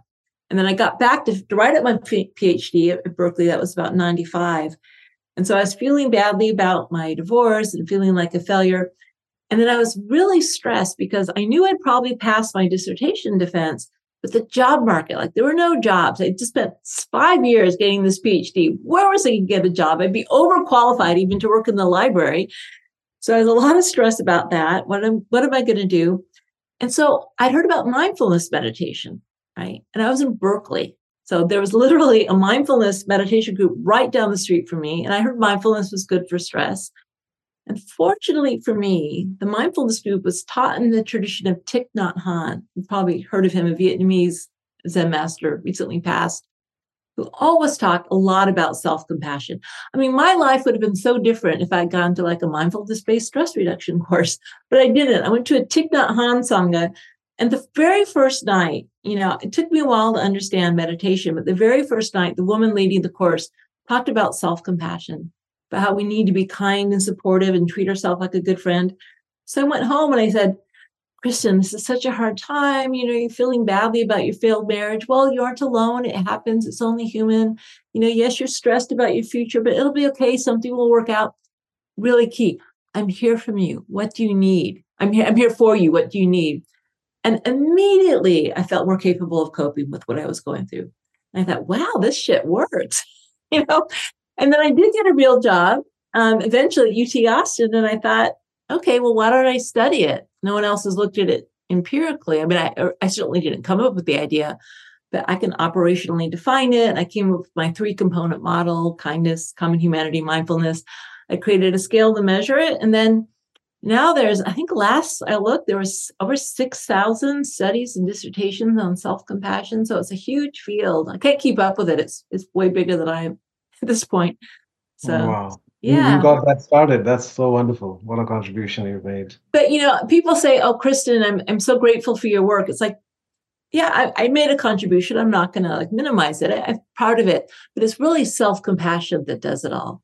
And then I got back to, to write up my PhD at Berkeley. That was about 95. And so I was feeling badly about my divorce and feeling like a failure. And then I was really stressed because I knew I'd probably pass my dissertation defense, but the job market, like there were no jobs. I just spent five years getting this PhD. Where was I going to get a job? I'd be overqualified even to work in the library. So I was a lot of stress about that. What am, what am I going to do? And so I'd heard about mindfulness meditation, right? And I was in Berkeley. So there was literally a mindfulness meditation group right down the street from me. And I heard mindfulness was good for stress. And fortunately for me, the mindfulness group was taught in the tradition of Thich Nhat Hanh. You've probably heard of him, a Vietnamese Zen master recently passed, who always talked a lot about self compassion. I mean, my life would have been so different if I'd gone to like a mindfulness based stress reduction course, but I didn't. I went to a Thich Nhat Hanh Sangha. And the very first night, you know, it took me a while to understand meditation, but the very first night, the woman leading the course talked about self compassion but how we need to be kind and supportive and treat ourselves like a good friend. So I went home and I said, Kristin, this is such a hard time. You know, you're feeling badly about your failed marriage. Well, you aren't alone. It happens. It's only human. You know, yes, you're stressed about your future, but it'll be okay. Something will work out. Really key. I'm here from you. What do you need? I'm here. I'm here for you. What do you need? And immediately I felt more capable of coping with what I was going through. And I thought, wow, this shit works. you know, and then I did get a real job um, eventually at UT Austin. And I thought, okay, well, why don't I study it? No one else has looked at it empirically. I mean, I, er, I certainly didn't come up with the idea, but I can operationally define it. I came up with my three component model kindness, common humanity, mindfulness. I created a scale to measure it. And then now there's, I think last I looked, there was over 6,000 studies and dissertations on self compassion. So it's a huge field. I can't keep up with it. It's, it's way bigger than I at this point. So, oh, wow. Yeah. You got that started. That's so wonderful. What a contribution you've made. But you know, people say, Oh, Kristin, I'm I'm so grateful for your work. It's like, yeah, I, I made a contribution. I'm not gonna like minimize it. I, I'm proud of it. But it's really self-compassion that does it all.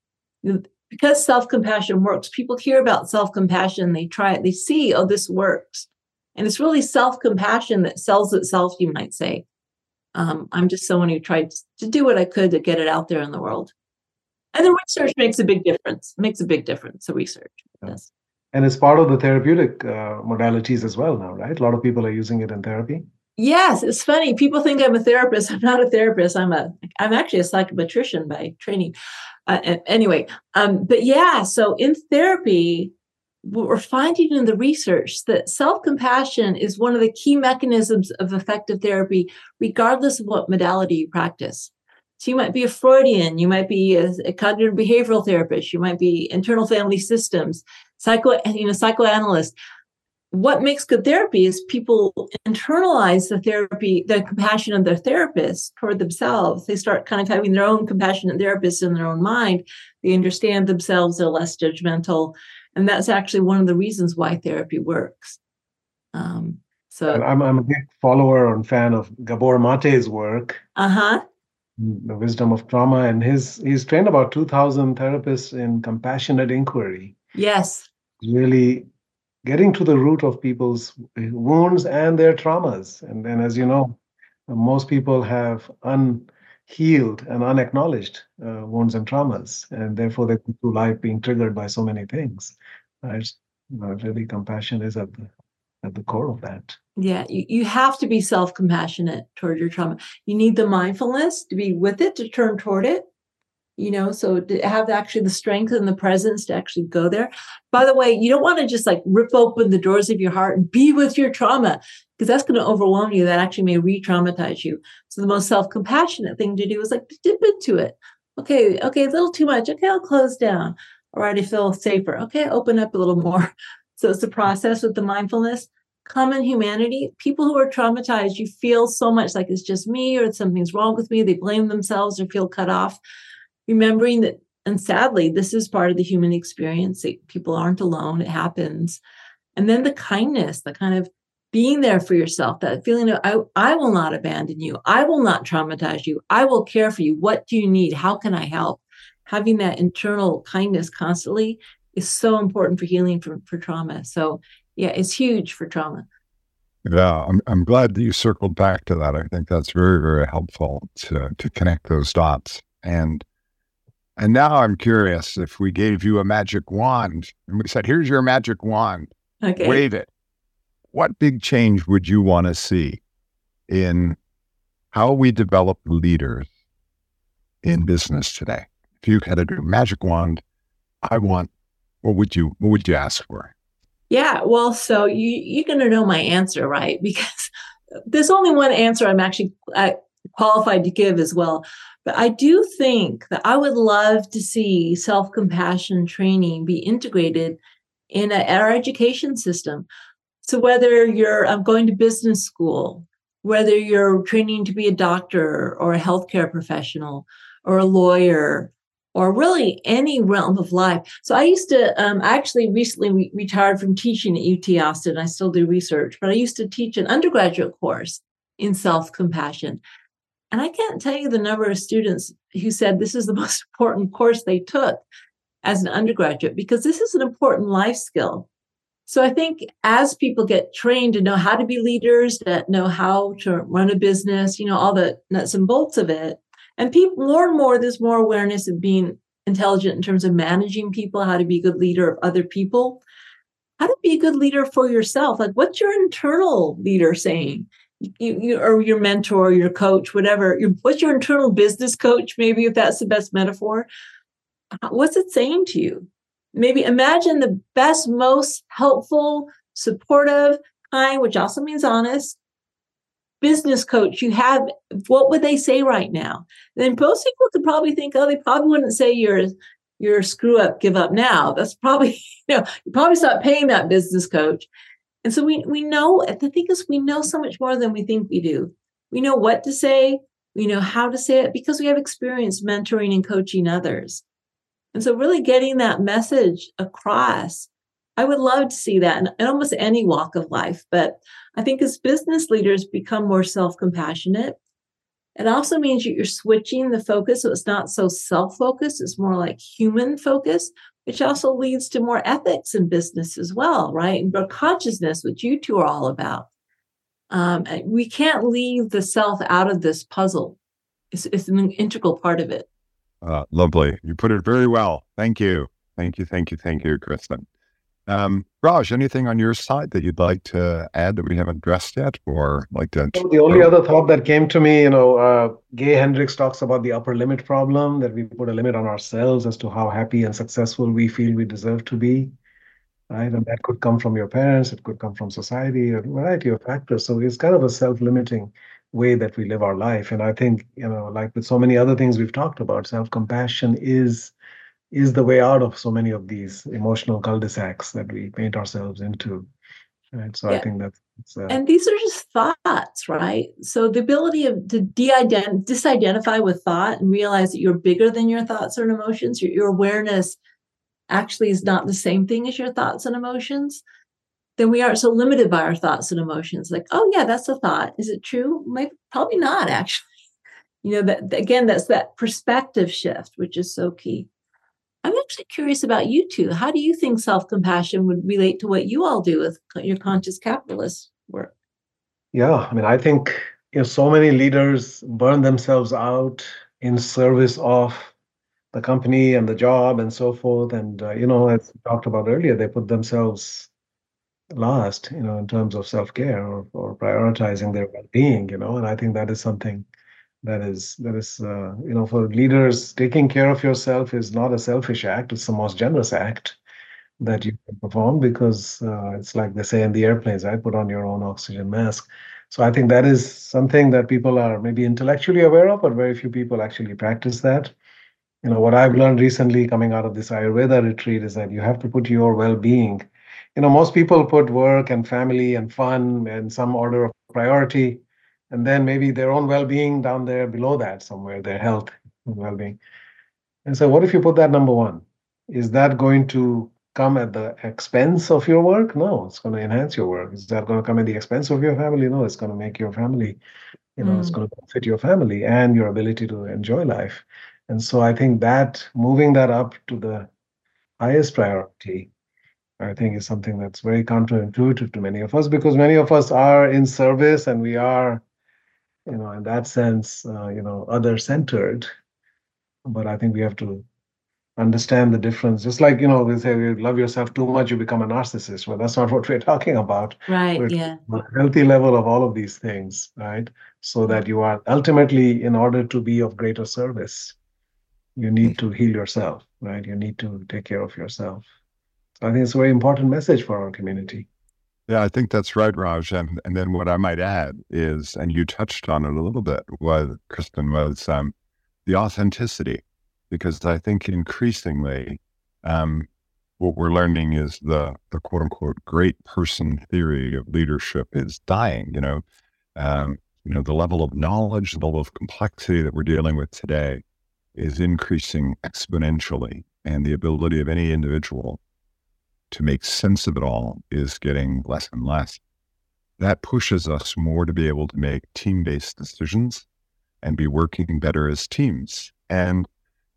Because self-compassion works, people hear about self-compassion, they try it, they see, oh, this works. And it's really self-compassion that sells itself, you might say. Um, I'm just someone who tried to do what I could to get it out there in the world. And the research makes a big difference. Makes a big difference. The research yes, And it's part of the therapeutic uh, modalities as well now, right? A lot of people are using it in therapy. Yes, it's funny. People think I'm a therapist. I'm not a therapist. I'm a. I'm actually a psychometrician by training. Uh, anyway, um, but yeah. So in therapy, we're finding in the research that self-compassion is one of the key mechanisms of effective therapy, regardless of what modality you practice. So you might be a Freudian, you might be a, a, cognitive behavioral therapist, you might be internal family systems, psycho, you know, psychoanalyst. What makes good therapy is people internalize the therapy, the compassion of their therapist toward themselves. They start kind of having their own compassionate therapist in their own mind. They understand themselves, they're less judgmental. And that's actually one of the reasons why therapy works. Um, so I'm, I'm a big follower and fan of Gabor Mate's work. Uh huh the wisdom of trauma. And his he's trained about 2000 therapists in compassionate inquiry. Yes. Really getting to the root of people's wounds and their traumas. And then as you know most people have unhealed and unacknowledged uh, wounds and traumas and therefore they go through life being triggered by so many things right? really compassion is at the at the core of that. Yeah, you, you have to be self compassionate toward your trauma. You need the mindfulness to be with it, to turn toward it. You know, so to have actually the strength and the presence to actually go there. By the way, you don't want to just like rip open the doors of your heart and be with your trauma because that's going to overwhelm you. That actually may re traumatize you. So the most self compassionate thing to do is like dip into it. Okay, okay, a little too much. Okay, I'll close down. All right, I feel safer. Okay, open up a little more. So it's the process with the mindfulness. Common humanity, people who are traumatized, you feel so much like it's just me or something's wrong with me. They blame themselves or feel cut off. Remembering that, and sadly, this is part of the human experience. People aren't alone, it happens. And then the kindness, the kind of being there for yourself, that feeling of, I, I will not abandon you. I will not traumatize you. I will care for you. What do you need? How can I help? Having that internal kindness constantly is so important for healing for, for trauma. So yeah, it's huge for trauma. Yeah, I'm I'm glad that you circled back to that. I think that's very, very helpful to to connect those dots. And and now I'm curious if we gave you a magic wand and we said, here's your magic wand. Okay. Wave it. What big change would you want to see in how we develop leaders in business today? If you had a magic wand, I want what would you what would you ask for? Yeah, well, so you you're going to know my answer, right? Because there's only one answer I'm actually uh, qualified to give as well. But I do think that I would love to see self compassion training be integrated in a, our education system. So whether you're um, going to business school, whether you're training to be a doctor or a healthcare professional or a lawyer or really any realm of life. So I used to, um, actually recently re- retired from teaching at UT Austin. I still do research, but I used to teach an undergraduate course in self compassion. And I can't tell you the number of students who said this is the most important course they took as an undergraduate because this is an important life skill. So I think as people get trained to know how to be leaders, that know how to run a business, you know, all the nuts and bolts of it, and people more and more, there's more awareness of being intelligent in terms of managing people, how to be a good leader of other people, how to be a good leader for yourself. Like, what's your internal leader saying? You, you or your mentor, your coach, whatever. Your, what's your internal business coach? Maybe if that's the best metaphor. What's it saying to you? Maybe imagine the best, most helpful, supportive, kind, which also means honest. Business coach, you have what would they say right now? Then most people could probably think, oh, they probably wouldn't say you're you're screw up, give up now. That's probably, you know, you probably stop paying that business coach. And so we we know the thing is we know so much more than we think we do. We know what to say, we know how to say it because we have experience mentoring and coaching others. And so really getting that message across, I would love to see that in, almost any walk of life. But I think as business leaders become more self-compassionate, it also means that you're switching the focus. So it's not so self focused, it's more like human focus, which also leads to more ethics in business as well, right? And more consciousness, which you two are all about. Um, we can't leave the self out of this puzzle. It's, it's an integral part of it. Uh, lovely. You put it very well. Thank you. Thank you. Thank you. Thank you, Kristin. Um, Raj, anything on your side that you'd like to add that we haven't addressed yet, or like to? the only other thought that came to me, you know, uh, Gay Hendricks talks about the upper limit problem that we put a limit on ourselves as to how happy and successful we feel we deserve to be, right? And that could come from your parents, it could come from society, a variety of factors. So it's kind of a self-limiting way that we live our life. And I think, you know, like with so many other things we've talked about, self-compassion is is the way out of so many of these emotional cul-de-sacs that we paint ourselves into. Right. So yeah. I think that's uh, and these are just thoughts, right? So the ability of to de-ident- disidentify with thought and realize that you're bigger than your thoughts and emotions. Your, your awareness actually is not the same thing as your thoughts and emotions. Then we aren't so limited by our thoughts and emotions. Like, oh yeah, that's a thought. Is it true? Maybe, probably not. Actually, you know that again, that's that perspective shift, which is so key. I'm actually curious about you two. How do you think self compassion would relate to what you all do with your conscious capitalist work? Yeah, I mean, I think you know so many leaders burn themselves out in service of the company and the job and so forth. And uh, you know, as we talked about earlier, they put themselves last, you know, in terms of self care or, or prioritizing their well being. You know, and I think that is something that is that is uh, you know for leaders taking care of yourself is not a selfish act it's the most generous act that you can perform because uh, it's like they say in the airplanes right put on your own oxygen mask. So i think that is something that people are maybe intellectually aware of but very few people actually practice that. You know what i've learned recently coming out of this ayurveda retreat is that you have to put your well-being you know most people put work and family and fun in some order of priority and then maybe their own well-being down there below that somewhere their health and well-being. And so what if you put that number one? Is that going to come at the expense of your work? No it's going to enhance your work. Is that going to come at the expense of your family? No it's going to make your family you know mm. it's going to benefit your family and your ability to enjoy life. And so i think that moving that up to the highest priority I think is something that's very counterintuitive to many of us because many of us are in service and we are you know, in that sense, uh, you know, other centered. But I think we have to understand the difference. Just like, you know, we say you love yourself too much, you become a narcissist. Well, that's not what we're talking about. Right. We're yeah. A healthy level of all of these things, right? So that you are ultimately, in order to be of greater service, you need to heal yourself, right? You need to take care of yourself. I think it's a very important message for our community. Yeah, I think that's right, Raj. And and then what I might add is, and you touched on it a little bit, was Kristin was um, the authenticity, because I think increasingly, um, what we're learning is the the quote unquote great person theory of leadership is dying. You know, um, you know the level of knowledge, the level of complexity that we're dealing with today is increasing exponentially, and the ability of any individual to make sense of it all is getting less and less. That pushes us more to be able to make team based decisions and be working better as teams. And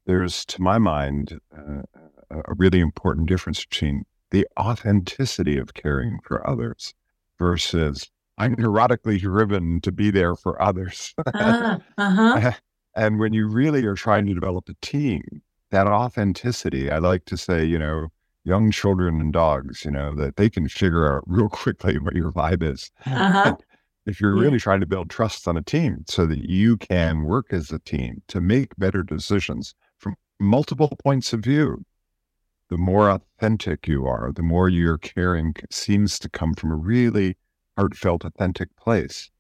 there's, to my mind, uh, a really important difference between the authenticity of caring for others versus I'm neurotically driven to be there for others. uh, uh-huh. and when you really are trying to develop a team, that authenticity, I like to say, you know, young children and dogs, you know, that they can figure out real quickly what your vibe is. Uh-huh. if you're really trying to build trust on a team so that you can work as a team to make better decisions from multiple points of view, the more authentic you are, the more your caring seems to come from a really heartfelt, authentic place,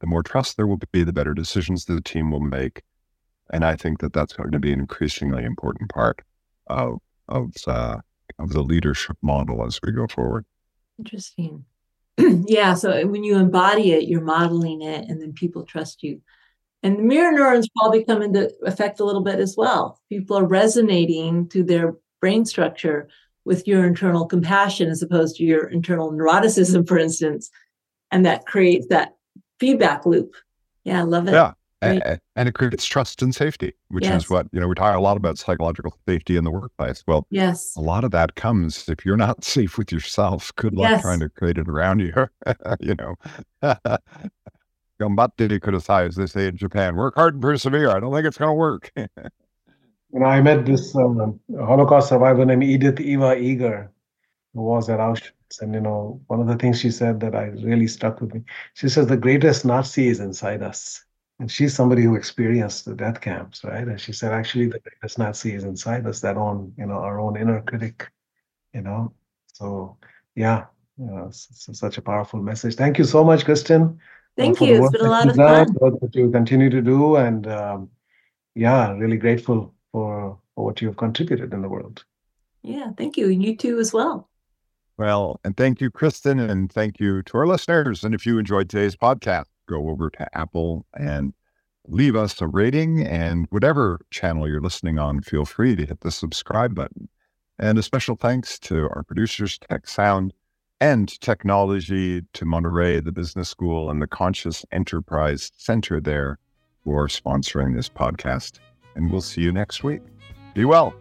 the more trust there will be, the better decisions the team will make. And I think that that's going to be an increasingly important part of of uh, of the leadership model as we go forward. Interesting. yeah. So uh, when you embody it, you're modeling it, and then people trust you. And the mirror neurons probably come into effect a little bit as well. People are resonating to their brain structure with your internal compassion as opposed to your internal neuroticism, for instance. And that creates that feedback loop. Yeah, I love it. Yeah. And, and, it creates trust and safety, which yes. is what, you know, we talk a lot about psychological safety in the workplace. Well, yes, a lot of that comes if you're not safe with yourself. Good luck yes. trying to create it around you. you know, Gambatte kudasai, as they say in Japan. Work hard and persevere. I don't think it's going to work. you know, I met this um, Holocaust survivor named Edith Eva Eger, who was at Auschwitz. And, you know, one of the things she said that I really stuck with me, she says, the greatest Nazi is inside us. And she's somebody who experienced the death camps, right? And she said, actually, the greatest Nazi is inside us, that own, you know, our own inner critic, you know. So, yeah, you know, it's, it's such a powerful message. Thank you so much, Kristin. Thank you. It's been a lot of fun. What you continue to do, and um, yeah, really grateful for for what you have contributed in the world. Yeah, thank you. And You too, as well. Well, and thank you, Kristin, and thank you to our listeners. And if you enjoyed today's podcast, go over to Apple and leave us a rating. And whatever channel you're listening on, feel free to hit the subscribe button. And a special thanks to our producers, Tec Sound and Technology, to Monterrey, the business school, and the Conscious Enterprise Center there for sponsoring this podcast. And we'll see you next week. Be well.